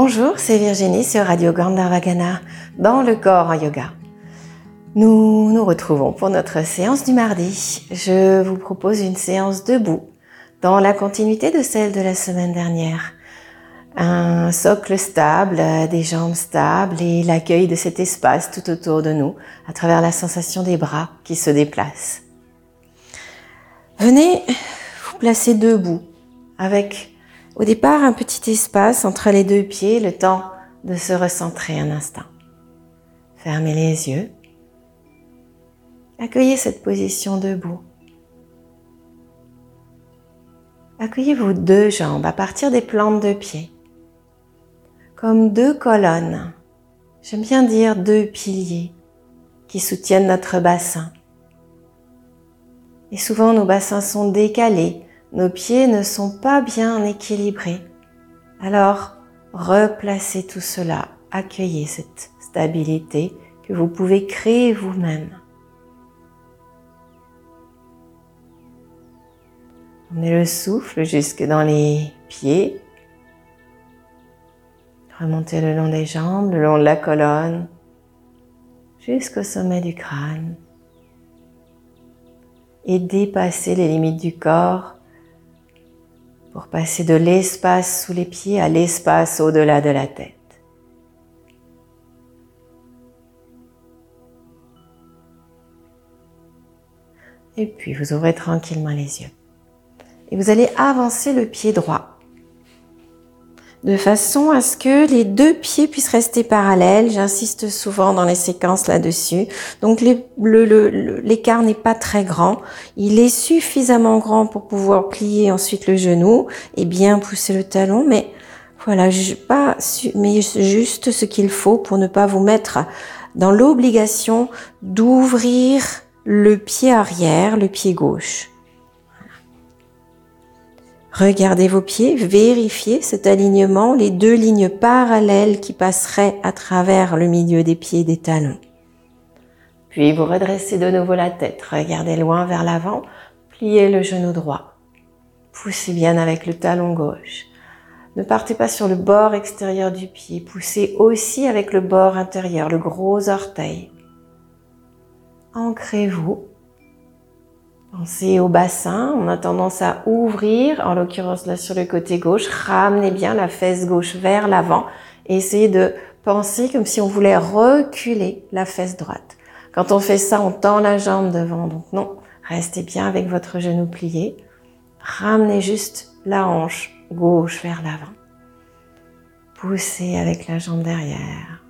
Bonjour, c'est Virginie sur Radio Gandharvagana dans le corps en yoga. Nous nous retrouvons pour notre séance du mardi. Je vous propose une séance debout dans la continuité de celle de la semaine dernière. Un socle stable, des jambes stables et l'accueil de cet espace tout autour de nous à travers la sensation des bras qui se déplacent. Venez vous placer debout avec au départ, un petit espace entre les deux pieds, le temps de se recentrer un instant. Fermez les yeux. Accueillez cette position debout. Accueillez vos deux jambes à partir des plantes de pied, comme deux colonnes. J'aime bien dire deux piliers qui soutiennent notre bassin. Et souvent nos bassins sont décalés nos pieds ne sont pas bien équilibrés. Alors, replacez tout cela, accueillez cette stabilité que vous pouvez créer vous-même. Emmenez le souffle jusque dans les pieds. Remontez le long des jambes, le long de la colonne, jusqu'au sommet du crâne. Et dépassez les limites du corps pour passer de l'espace sous les pieds à l'espace au-delà de la tête. Et puis vous ouvrez tranquillement les yeux. Et vous allez avancer le pied droit de façon à ce que les deux pieds puissent rester parallèles. J'insiste souvent dans les séquences là-dessus. Donc l'écart n'est pas très grand. Il est suffisamment grand pour pouvoir plier ensuite le genou et bien pousser le talon, mais voilà, pas, mais juste ce qu'il faut pour ne pas vous mettre dans l'obligation d'ouvrir le pied arrière, le pied gauche. Regardez vos pieds, vérifiez cet alignement, les deux lignes parallèles qui passeraient à travers le milieu des pieds et des talons. Puis vous redressez de nouveau la tête, regardez loin vers l'avant, pliez le genou droit. Poussez bien avec le talon gauche. Ne partez pas sur le bord extérieur du pied, poussez aussi avec le bord intérieur, le gros orteil. Ancrez-vous Pensez au bassin, on a tendance à ouvrir, en l'occurrence là sur le côté gauche, ramenez bien la fesse gauche vers l'avant essayez de penser comme si on voulait reculer la fesse droite. Quand on fait ça, on tend la jambe devant, donc non, restez bien avec votre genou plié, ramenez juste la hanche gauche vers l'avant. Poussez avec la jambe derrière.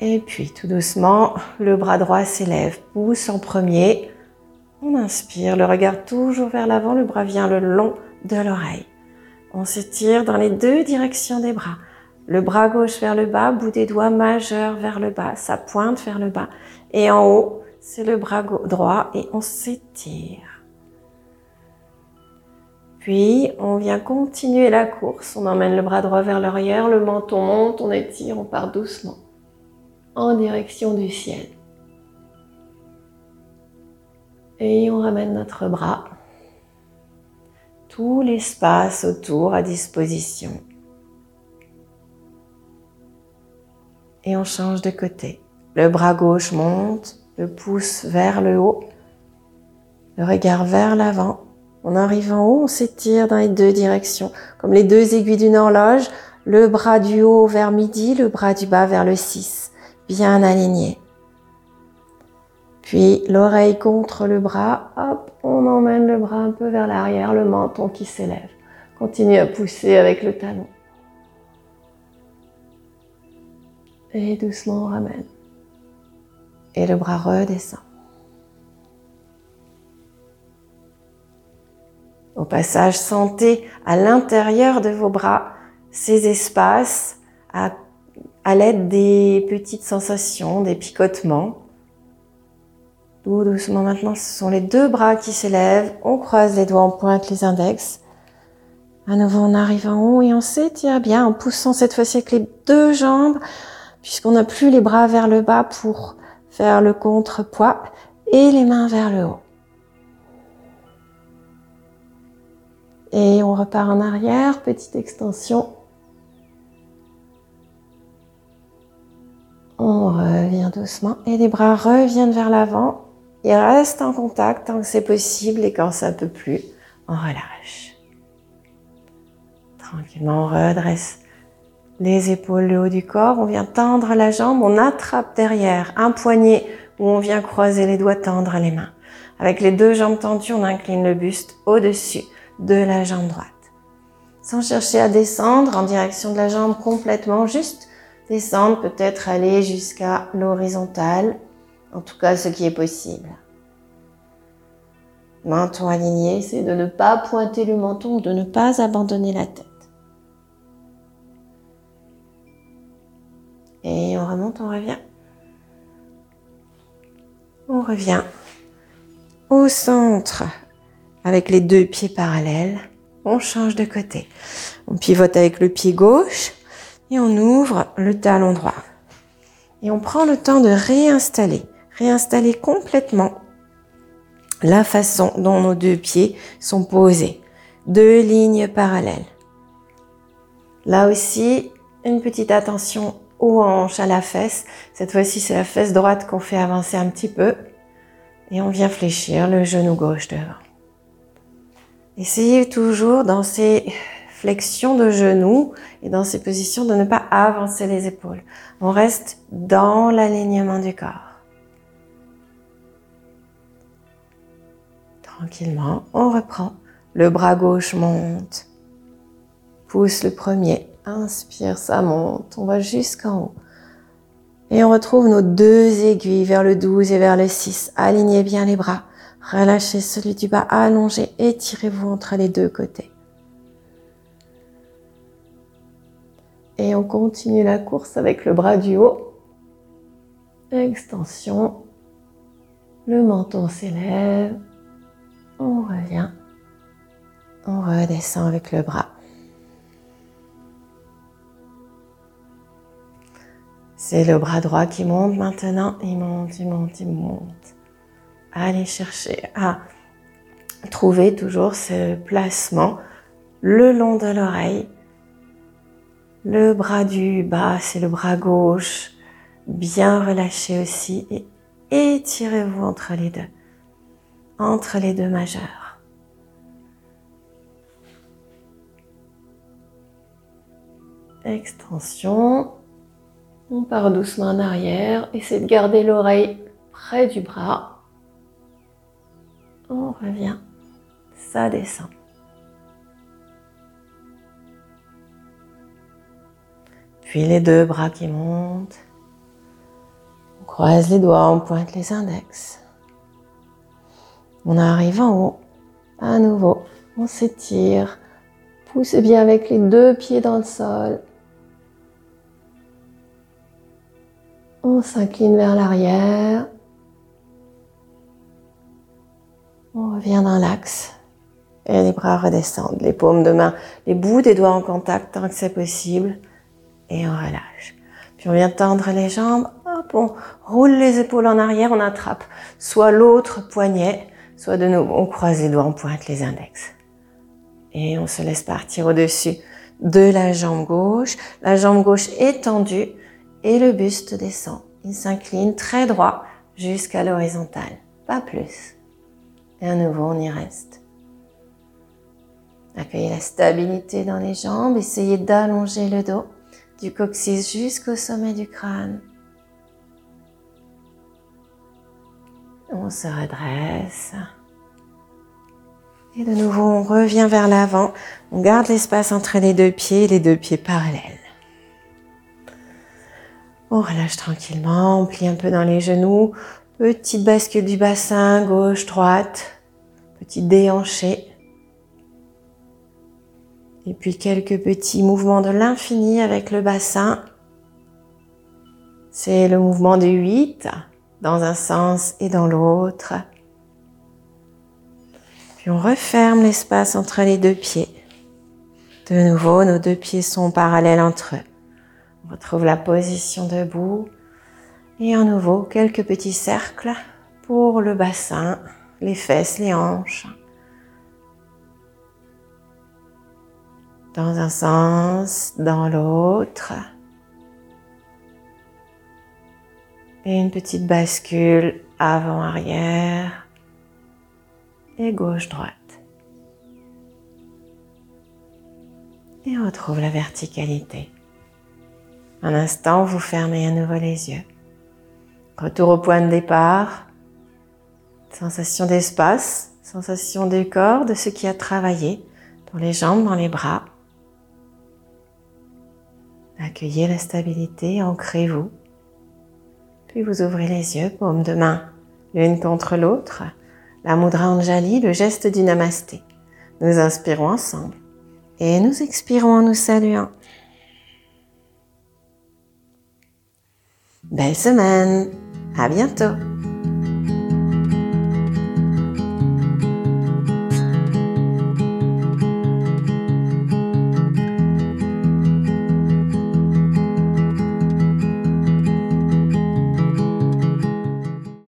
Et puis tout doucement, le bras droit s'élève, pousse en premier. On inspire, le regard toujours vers l'avant, le bras vient le long de l'oreille. On s'étire dans les deux directions des bras. Le bras gauche vers le bas, bout des doigts majeurs vers le bas, sa pointe vers le bas. Et en haut, c'est le bras droit et on s'étire. Puis, on vient continuer la course. On emmène le bras droit vers l'arrière, le menton monte, on étire, on part doucement direction du ciel. Et on ramène notre bras, tout l'espace autour à disposition. Et on change de côté. Le bras gauche monte, le pouce vers le haut, le regard vers l'avant. On arrive en haut, on s'étire dans les deux directions, comme les deux aiguilles d'une horloge, le bras du haut vers midi, le bras du bas vers le 6 bien aligné. Puis l'oreille contre le bras, hop, on emmène le bras un peu vers l'arrière, le menton qui s'élève. Continue à pousser avec le talon. Et doucement on ramène. Et le bras redescend. Au passage, sentez à l'intérieur de vos bras ces espaces à à l'aide des petites sensations, des picotements. Doucement maintenant, ce sont les deux bras qui s'élèvent. On croise les doigts, on pointe les index. À nouveau, on arrive en haut et on s'étire bien en poussant cette fois-ci avec les deux jambes, puisqu'on n'a plus les bras vers le bas pour faire le contrepoids et les mains vers le haut. Et on repart en arrière, petite extension On revient doucement et les bras reviennent vers l'avant. Ils restent en contact tant que c'est possible et quand ça ne peut plus, on relâche. Tranquillement, on redresse les épaules, le haut du corps. On vient tendre la jambe, on attrape derrière un poignet où on vient croiser les doigts, tendre les mains. Avec les deux jambes tendues, on incline le buste au-dessus de la jambe droite. Sans chercher à descendre en direction de la jambe complètement, juste descendre, peut-être aller jusqu'à l'horizontale, en tout cas ce qui est possible. Menton aligné, c'est de ne pas pointer le menton, de ne pas abandonner la tête. Et on remonte, on revient. On revient au centre avec les deux pieds parallèles. On change de côté. On pivote avec le pied gauche et on ouvre le talon droit. Et on prend le temps de réinstaller, réinstaller complètement la façon dont nos deux pieds sont posés. Deux lignes parallèles. Là aussi, une petite attention aux hanches, à la fesse. Cette fois-ci, c'est la fesse droite qu'on fait avancer un petit peu. Et on vient fléchir le genou gauche devant. Essayez toujours dans ces flexions de genoux et dans ces positions de ne pas avancer les épaules. On reste dans l'alignement du corps. Tranquillement, on reprend. Le bras gauche monte. Pousse le premier. Inspire, ça monte. On va jusqu'en haut. Et on retrouve nos deux aiguilles vers le 12 et vers le 6. Alignez bien les bras. Relâchez celui du bas, allongez, étirez-vous entre les deux côtés. Et on continue la course avec le bras du haut. Extension. Le menton s'élève. On revient. On redescend avec le bras. C'est le bras droit qui monte maintenant. Il monte, il monte, il monte. Allez chercher à trouver toujours ce placement le long de l'oreille. Le bras du bas, c'est le bras gauche. Bien relâché aussi. Et étirez-vous entre les deux entre les deux majeurs. Extension. On part doucement en arrière. Essayez de garder l'oreille près du bras. On revient. Ça descend. Puis les deux bras qui montent. On croise les doigts, on pointe les index. On arrive en haut. À nouveau, on s'étire. Poussez bien avec les deux pieds dans le sol. On s'incline vers l'arrière. On revient dans l'axe. Et les bras redescendent, les paumes de main, les bouts des doigts en contact tant que c'est possible. Et on relâche. Puis on vient tendre les jambes. Hop, on roule les épaules en arrière, on attrape soit l'autre poignet, soit de nouveau, on croise les doigts, on pointe les index. Et on se laisse partir au-dessus de la jambe gauche. La jambe gauche est tendue et le buste descend. Il s'incline très droit jusqu'à l'horizontale, pas plus. Et à nouveau, on y reste. Accueillez la stabilité dans les jambes, essayez d'allonger le dos du coccyx jusqu'au sommet du crâne. On se redresse. Et de nouveau, on revient vers l'avant. On garde l'espace entre les deux pieds, les deux pieds parallèles. On relâche tranquillement, on plie un peu dans les genoux. Petite bascule du bassin, gauche, droite. Petit déhanché. Et puis quelques petits mouvements de l'infini avec le bassin. C'est le mouvement de 8 dans un sens et dans l'autre. Puis on referme l'espace entre les deux pieds. De nouveau, nos deux pieds sont parallèles entre eux. On retrouve la position debout. Et à nouveau, quelques petits cercles pour le bassin, les fesses, les hanches. Dans un sens, dans l'autre. Et une petite bascule avant-arrière et gauche-droite. Et retrouve la verticalité. Un instant, vous fermez à nouveau les yeux. Retour au point de départ. Sensation d'espace, sensation du corps, de ce qui a travaillé dans les jambes, dans les bras. Accueillez la stabilité, ancrez-vous. Puis vous ouvrez les yeux, paume de main l'une contre l'autre. La Mudra Anjali, le geste du Namasté. Nous inspirons ensemble et nous expirons en nous saluant. Belle semaine, à bientôt